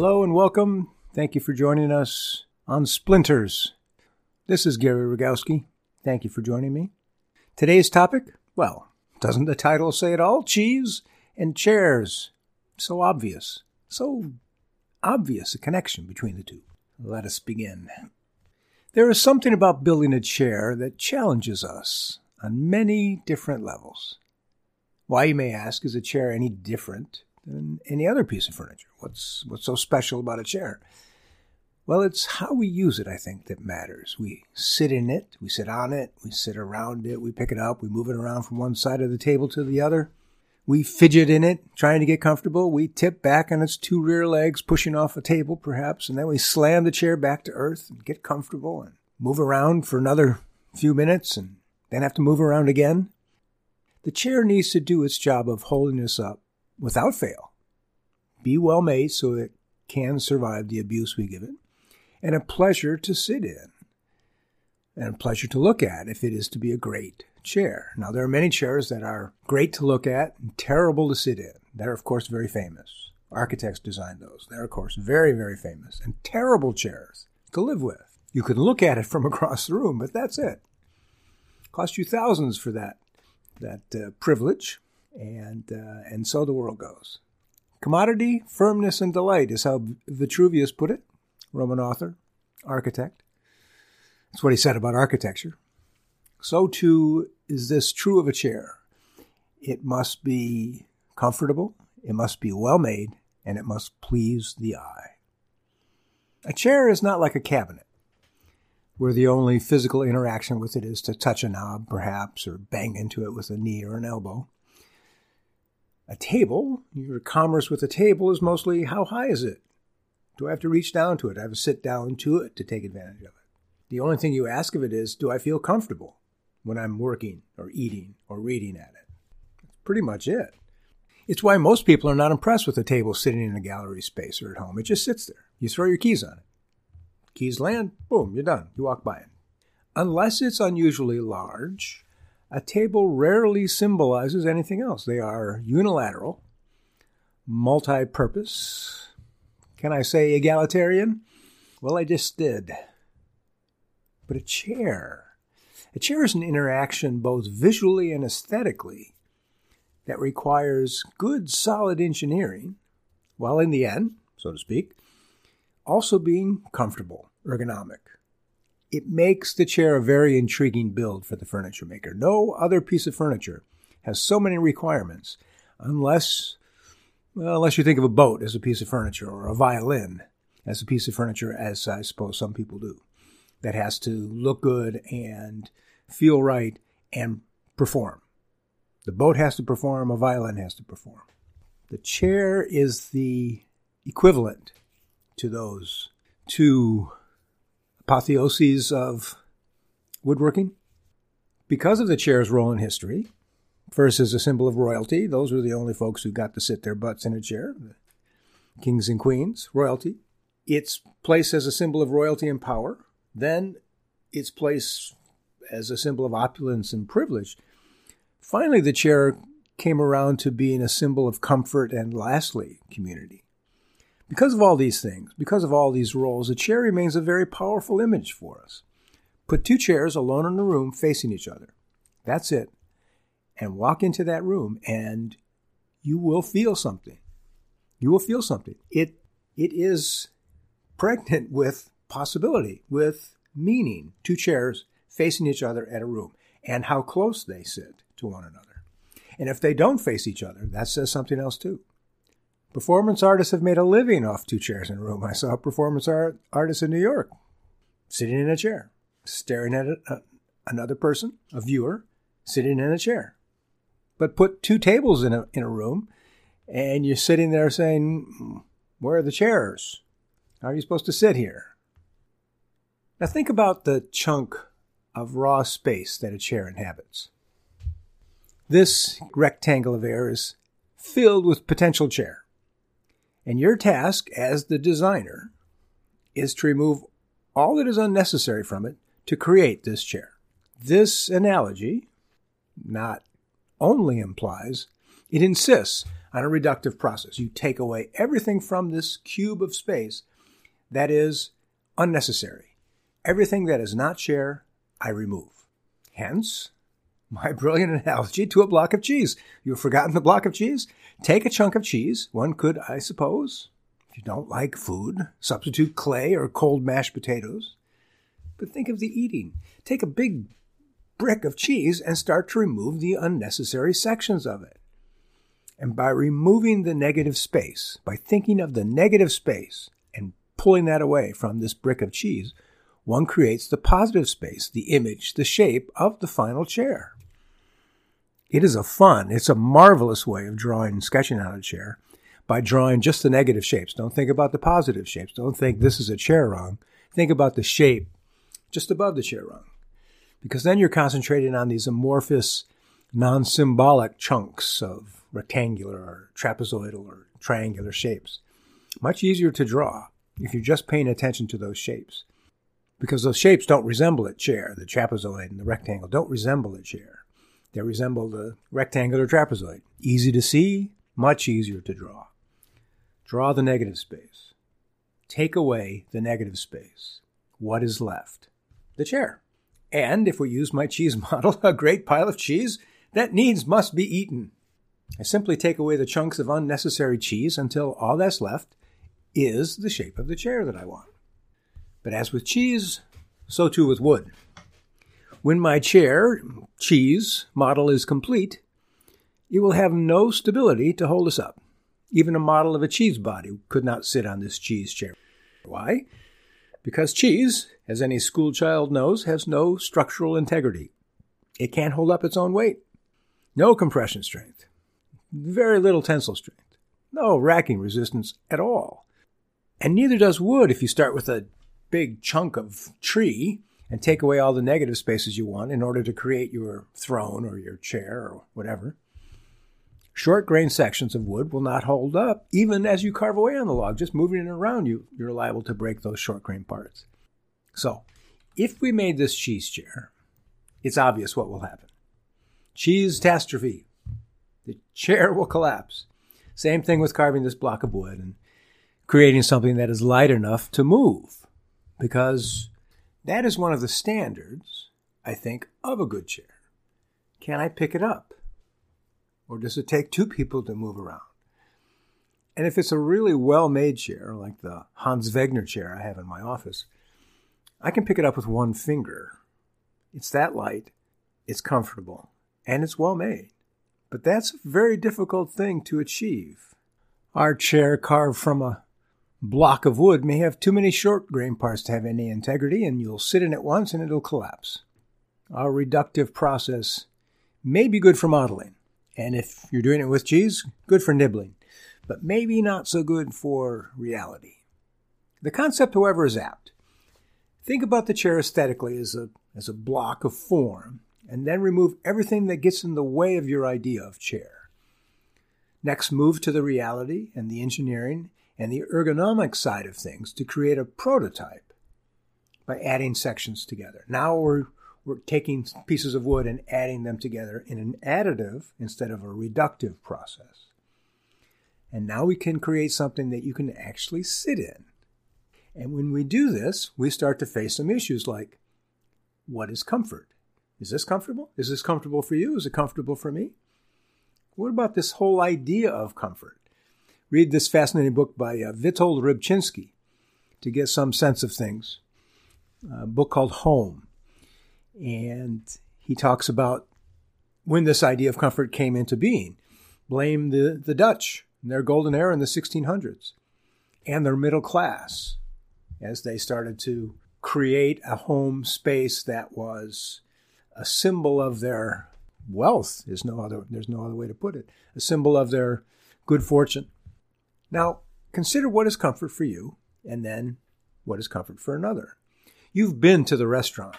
Hello and welcome. Thank you for joining us on Splinters. This is Gary Rogowski. Thank you for joining me. Today's topic? Well, doesn't the title say it all? Cheese and chairs. So obvious. So obvious a connection between the two. Let us begin. There is something about building a chair that challenges us on many different levels. Why, you may ask, is a chair any different than any other piece of furniture? What's, what's so special about a chair? Well, it's how we use it, I think, that matters. We sit in it, we sit on it, we sit around it, we pick it up, we move it around from one side of the table to the other. We fidget in it, trying to get comfortable. We tip back on its two rear legs, pushing off a table, perhaps, and then we slam the chair back to earth and get comfortable and move around for another few minutes and then have to move around again. The chair needs to do its job of holding us up without fail. Be well made so it can survive the abuse we give it, and a pleasure to sit in, and a pleasure to look at if it is to be a great chair. Now, there are many chairs that are great to look at and terrible to sit in. They're, of course, very famous. Architects designed those. They're, of course, very, very famous and terrible chairs to live with. You can look at it from across the room, but that's it. Cost you thousands for that that uh, privilege, and uh, and so the world goes. Commodity, firmness, and delight is how Vitruvius put it. Roman author, architect. That's what he said about architecture. So too is this true of a chair. It must be comfortable, it must be well made, and it must please the eye. A chair is not like a cabinet, where the only physical interaction with it is to touch a knob, perhaps, or bang into it with a knee or an elbow. A table, your commerce with a table is mostly how high is it? Do I have to reach down to it? I have to sit down to it to take advantage of it. The only thing you ask of it is, do I feel comfortable? when I'm working or eating or reading at it. That's pretty much it. It's why most people are not impressed with a table sitting in a gallery space or at home. It just sits there. You throw your keys on it. Keys land, boom, you're done. You walk by it. Unless it's unusually large, a table rarely symbolizes anything else. They are unilateral, multi purpose. Can I say egalitarian? Well, I just did. But a chair a chair is an interaction both visually and aesthetically that requires good, solid engineering, while in the end, so to speak, also being comfortable, ergonomic. It makes the chair a very intriguing build for the furniture maker. No other piece of furniture has so many requirements, unless, well, unless you think of a boat as a piece of furniture or a violin as a piece of furniture, as I suppose some people do that has to look good and feel right and perform. The boat has to perform, a violin has to perform. The chair is the equivalent to those two apotheoses of woodworking. Because of the chair's role in history, first as a symbol of royalty, those were the only folks who got to sit their butts in a chair, kings and queens, royalty. Its place as a symbol of royalty and power, then its place as a symbol of opulence and privilege. Finally, the chair came around to being a symbol of comfort and, lastly, community. Because of all these things, because of all these roles, a chair remains a very powerful image for us. Put two chairs alone in a room facing each other. That's it. And walk into that room and you will feel something. You will feel something. It it is pregnant with possibility, with meaning. Two chairs facing each other at a room and how close they sit to one another. And if they don't face each other, that says something else too. Performance artists have made a living off two chairs in a room. I saw a performance art artist in New York sitting in a chair, staring at a, another person, a viewer, sitting in a chair. But put two tables in a, in a room, and you're sitting there saying, hmm, Where are the chairs? How are you supposed to sit here? Now think about the chunk of raw space that a chair inhabits. This rectangle of air is filled with potential chair. And your task as the designer is to remove all that is unnecessary from it to create this chair. This analogy not only implies, it insists on a reductive process. You take away everything from this cube of space that is unnecessary. Everything that is not chair, I remove. Hence, my brilliant analogy to a block of cheese. You've forgotten the block of cheese? Take a chunk of cheese. One could, I suppose, if you don't like food, substitute clay or cold mashed potatoes. But think of the eating. Take a big brick of cheese and start to remove the unnecessary sections of it. And by removing the negative space, by thinking of the negative space and pulling that away from this brick of cheese, one creates the positive space, the image, the shape of the final chair. It is a fun, it's a marvelous way of drawing and sketching out a chair by drawing just the negative shapes. Don't think about the positive shapes. Don't think this is a chair rung. Think about the shape just above the chair rung. Because then you're concentrating on these amorphous, non symbolic chunks of rectangular or trapezoidal or triangular shapes. Much easier to draw if you're just paying attention to those shapes. Because those shapes don't resemble a chair. The trapezoid and the rectangle don't resemble a chair. They resemble the rectangular trapezoid. Easy to see, much easier to draw. Draw the negative space. Take away the negative space. What is left? The chair. And if we use my cheese model, a great pile of cheese that needs must be eaten. I simply take away the chunks of unnecessary cheese until all that's left is the shape of the chair that I want. But as with cheese, so too with wood. When my chair, cheese, model is complete, it will have no stability to hold us up. Even a model of a cheese body could not sit on this cheese chair. Why? Because cheese, as any schoolchild knows, has no structural integrity. It can't hold up its own weight. No compression strength. Very little tensile strength. No racking resistance at all. And neither does wood if you start with a big chunk of tree and take away all the negative spaces you want in order to create your throne or your chair or whatever. Short grain sections of wood will not hold up even as you carve away on the log. Just moving it around, you, you're liable to break those short grain parts. So, if we made this cheese chair, it's obvious what will happen. Cheese catastrophe. The chair will collapse. Same thing with carving this block of wood and creating something that is light enough to move. Because that is one of the standards, I think, of a good chair. Can I pick it up? Or does it take two people to move around? And if it's a really well made chair, like the Hans Wegner chair I have in my office, I can pick it up with one finger. It's that light, it's comfortable, and it's well made. But that's a very difficult thing to achieve. Our chair carved from a block of wood may have too many short grain parts to have any integrity, and you'll sit in it once and it'll collapse. Our reductive process may be good for modeling, and if you're doing it with cheese, good for nibbling, but maybe not so good for reality. The concept, however, is apt. Think about the chair aesthetically as a, as a block of form, and then remove everything that gets in the way of your idea of chair. Next, move to the reality and the engineering and the ergonomic side of things to create a prototype by adding sections together. Now we're we're taking pieces of wood and adding them together in an additive instead of a reductive process. And now we can create something that you can actually sit in. And when we do this, we start to face some issues like what is comfort? Is this comfortable? Is this comfortable for you? Is it comfortable for me? What about this whole idea of comfort? Read this fascinating book by uh, Witold Rybczynski to get some sense of things. A book called Home. And he talks about when this idea of comfort came into being. Blame the, the Dutch and their golden era in the 1600s and their middle class as they started to create a home space that was a symbol of their wealth is no other there's no other way to put it a symbol of their good fortune now, consider what is comfort for you and then what is comfort for another. You've been to the restaurant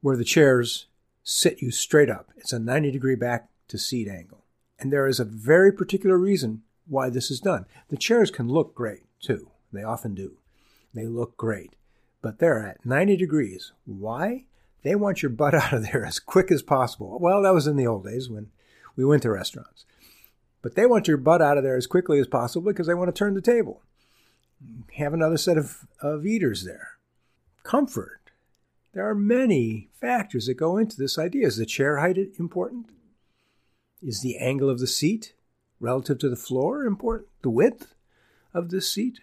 where the chairs sit you straight up. It's a 90 degree back to seat angle. And there is a very particular reason why this is done. The chairs can look great too. They often do. They look great. But they're at 90 degrees. Why? They want your butt out of there as quick as possible. Well, that was in the old days when we went to restaurants. But they want your butt out of there as quickly as possible because they want to turn the table. Have another set of, of eaters there. Comfort. There are many factors that go into this idea. Is the chair height important? Is the angle of the seat relative to the floor important? The width of the seat?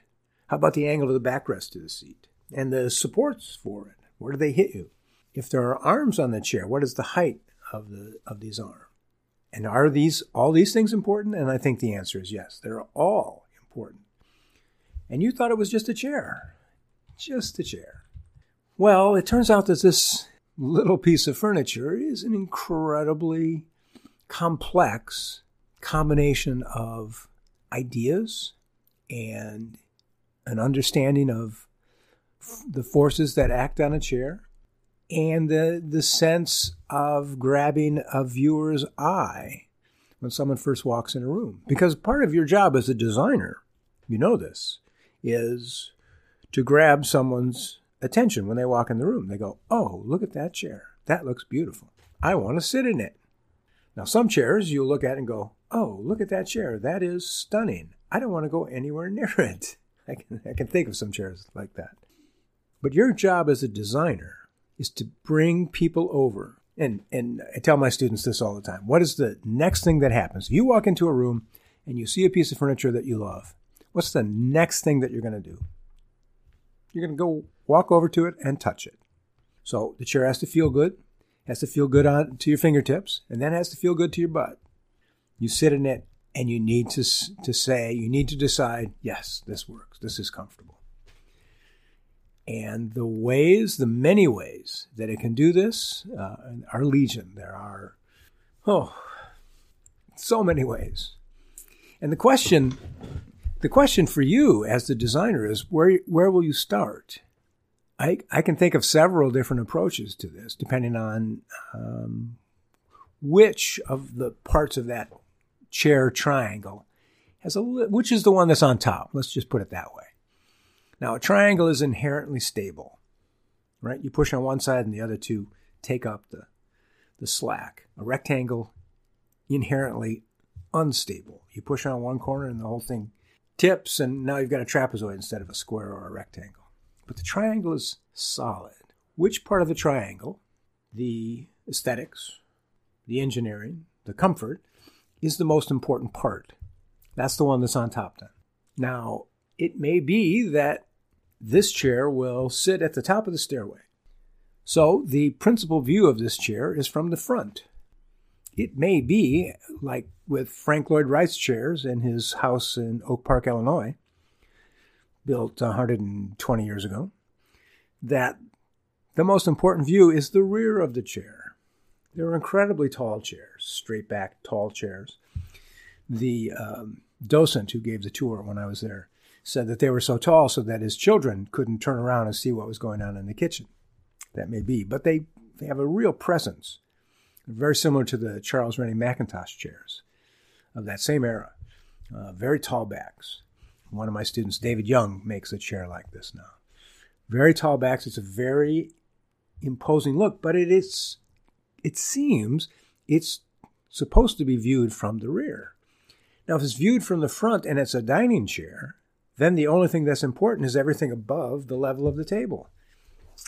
How about the angle of the backrest of the seat and the supports for it? Where do they hit you? If there are arms on the chair, what is the height of the of these arms? And are these all these things important? And I think the answer is yes. They're all important. And you thought it was just a chair. Just a chair. Well, it turns out that this little piece of furniture is an incredibly complex combination of ideas and an understanding of the forces that act on a chair and the the sense of grabbing a viewer's eye when someone first walks in a room. Because part of your job as a designer you know this is to grab someone's attention when they walk in the room. They go oh look at that chair. That looks beautiful. I want to sit in it. Now some chairs you'll look at and go oh look at that chair. That is stunning. I don't want to go anywhere near it. I can, I can think of some chairs like that. But your job as a designer is to bring people over. And, and I tell my students this all the time. What is the next thing that happens? If you walk into a room and you see a piece of furniture that you love, what's the next thing that you're going to do? You're going to go walk over to it and touch it. So the chair has to feel good, has to feel good on to your fingertips, and then has to feel good to your butt. You sit in it and you need to, to say, you need to decide, yes, this works, this is comfortable. And the ways, the many ways that it can do this uh, are legion. There are, oh, so many ways. And the question, the question for you as the designer is where, where will you start? I, I can think of several different approaches to this, depending on um, which of the parts of that chair triangle has a, which is the one that's on top. Let's just put it that way. Now, a triangle is inherently stable, right? You push on one side and the other two take up the, the slack. A rectangle, inherently unstable. You push on one corner and the whole thing tips, and now you've got a trapezoid instead of a square or a rectangle. But the triangle is solid. Which part of the triangle, the aesthetics, the engineering, the comfort, is the most important part? That's the one that's on top then. Now, it may be that this chair will sit at the top of the stairway. So the principal view of this chair is from the front. It may be, like with Frank Lloyd Wright's chairs in his house in Oak Park, Illinois, built 120 years ago, that the most important view is the rear of the chair. They're incredibly tall chairs, straight back, tall chairs. The um, docent who gave the tour when I was there said that they were so tall so that his children couldn't turn around and see what was going on in the kitchen. That may be, but they, they have a real presence, very similar to the Charles Rennie Mackintosh chairs of that same era. Uh, very tall backs. One of my students, David Young, makes a chair like this now. Very tall backs. It's a very imposing look, but it is, it seems, it's supposed to be viewed from the rear. Now, if it's viewed from the front and it's a dining chair, then the only thing that's important is everything above the level of the table.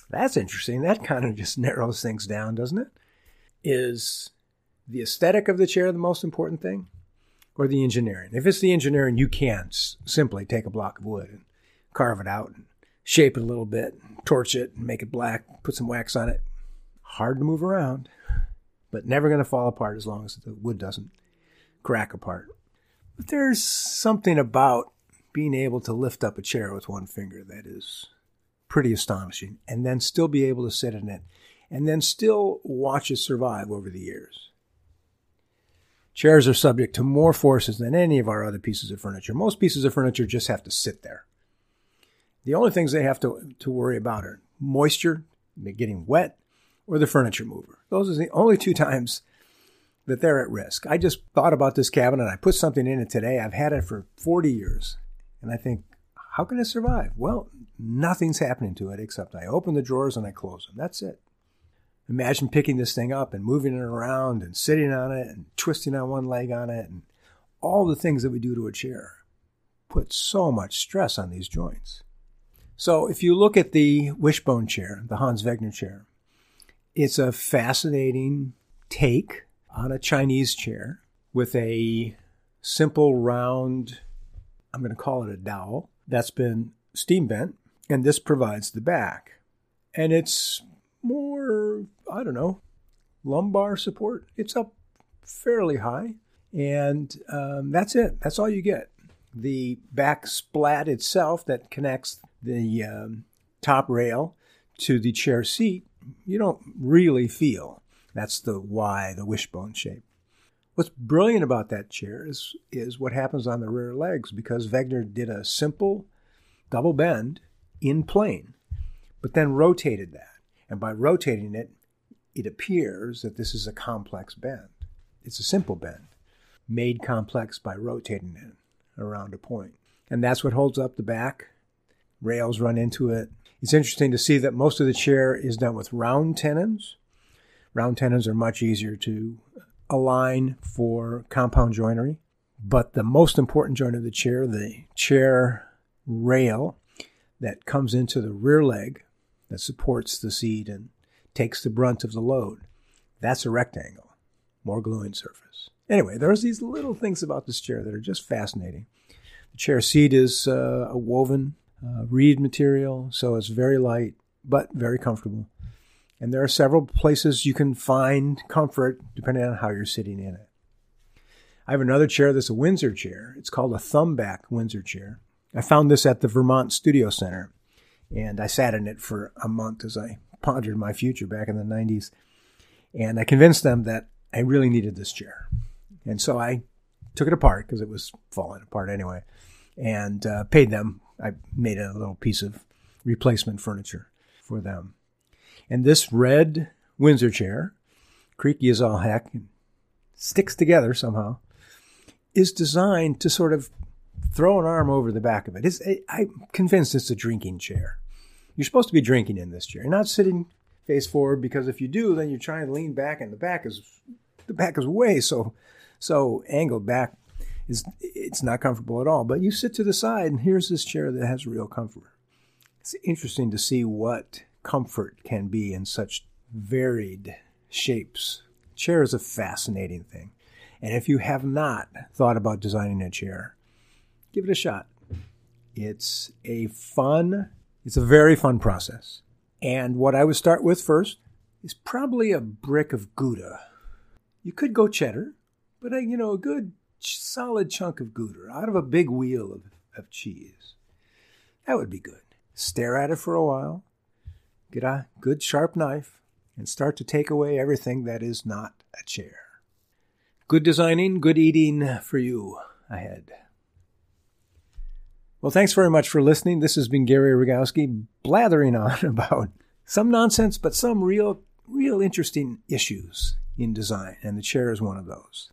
That's interesting. That kind of just narrows things down, doesn't it? Is the aesthetic of the chair the most important thing or the engineering? If it's the engineering, you can't simply take a block of wood and carve it out and shape it a little bit, torch it, and make it black, put some wax on it. Hard to move around, but never going to fall apart as long as the wood doesn't crack apart. But there's something about being able to lift up a chair with one finger that is pretty astonishing and then still be able to sit in it and then still watch it survive over the years. Chairs are subject to more forces than any of our other pieces of furniture. Most pieces of furniture just have to sit there. The only things they have to, to worry about are moisture, getting wet, or the furniture mover. Those are the only two times that they're at risk. I just thought about this cabinet. I put something in it today. I've had it for 40 years. And I think, how can it survive? Well, nothing's happening to it except I open the drawers and I close them. That's it. Imagine picking this thing up and moving it around and sitting on it and twisting on one leg on it and all the things that we do to a chair put so much stress on these joints. So if you look at the wishbone chair, the Hans Wegner chair, it's a fascinating take on a Chinese chair with a simple round, I'm going to call it a dowel, that's been steam bent, and this provides the back. And it's more, I don't know, lumbar support. It's up fairly high, and um, that's it. That's all you get. The back splat itself that connects the um, top rail to the chair seat, you don't really feel. That's the Y, the wishbone shape. What's brilliant about that chair is, is what happens on the rear legs because Wegner did a simple double bend in plane, but then rotated that. And by rotating it, it appears that this is a complex bend. It's a simple bend, made complex by rotating it around a point. And that's what holds up the back. Rails run into it. It's interesting to see that most of the chair is done with round tenons. Round tenons are much easier to uh, align for compound joinery. But the most important joint of the chair, the chair rail that comes into the rear leg that supports the seat and takes the brunt of the load, that's a rectangle, more gluing surface. Anyway, there's these little things about this chair that are just fascinating. The chair seat is uh, a woven uh, reed material, so it's very light but very comfortable. And there are several places you can find comfort depending on how you're sitting in it. I have another chair that's a Windsor chair. It's called a thumbback Windsor chair. I found this at the Vermont Studio Center, and I sat in it for a month as I pondered my future back in the 90s. And I convinced them that I really needed this chair. And so I took it apart because it was falling apart anyway and uh, paid them. I made a little piece of replacement furniture for them. And this red Windsor chair, creaky as all heck, sticks together somehow, is designed to sort of throw an arm over the back of it. It's, I'm convinced it's a drinking chair. You're supposed to be drinking in this chair. Not sitting face forward because if you do, then you're trying to lean back, and the back is the back is way so so angled back is it's not comfortable at all. But you sit to the side, and here's this chair that has real comfort. It's interesting to see what comfort can be in such varied shapes. Chair is a fascinating thing. And if you have not thought about designing a chair, give it a shot. It's a fun, it's a very fun process. And what I would start with first is probably a brick of Gouda. You could go cheddar, but uh, you know, a good solid chunk of Gouda out of a big wheel of, of cheese. That would be good. Stare at it for a while, get a good sharp knife, and start to take away everything that is not a chair. Good designing, good eating for you ahead. Well, thanks very much for listening. This has been Gary Rogowski blathering on about some nonsense, but some real, real interesting issues in design, and the chair is one of those.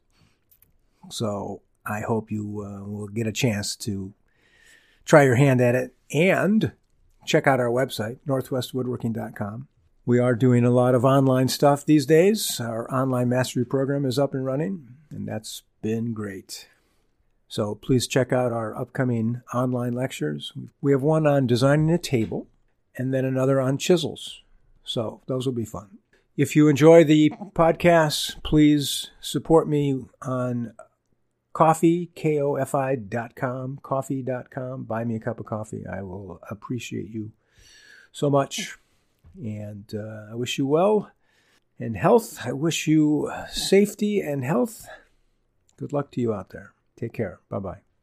So I hope you uh, will get a chance to try your hand at it and check out our website, northwestwoodworking.com. We are doing a lot of online stuff these days. Our online mastery program is up and running, and that's been great. So please check out our upcoming online lectures. We have one on designing a table and then another on chisels. So those will be fun. If you enjoy the podcast, please support me on Ko-fi, K-O-F-I dot com, ko-fi dot com. Buy me a cup of coffee. I will appreciate you so much. And uh, I wish you well and health. I wish you safety and health. Good luck to you out there. Take care. Bye bye.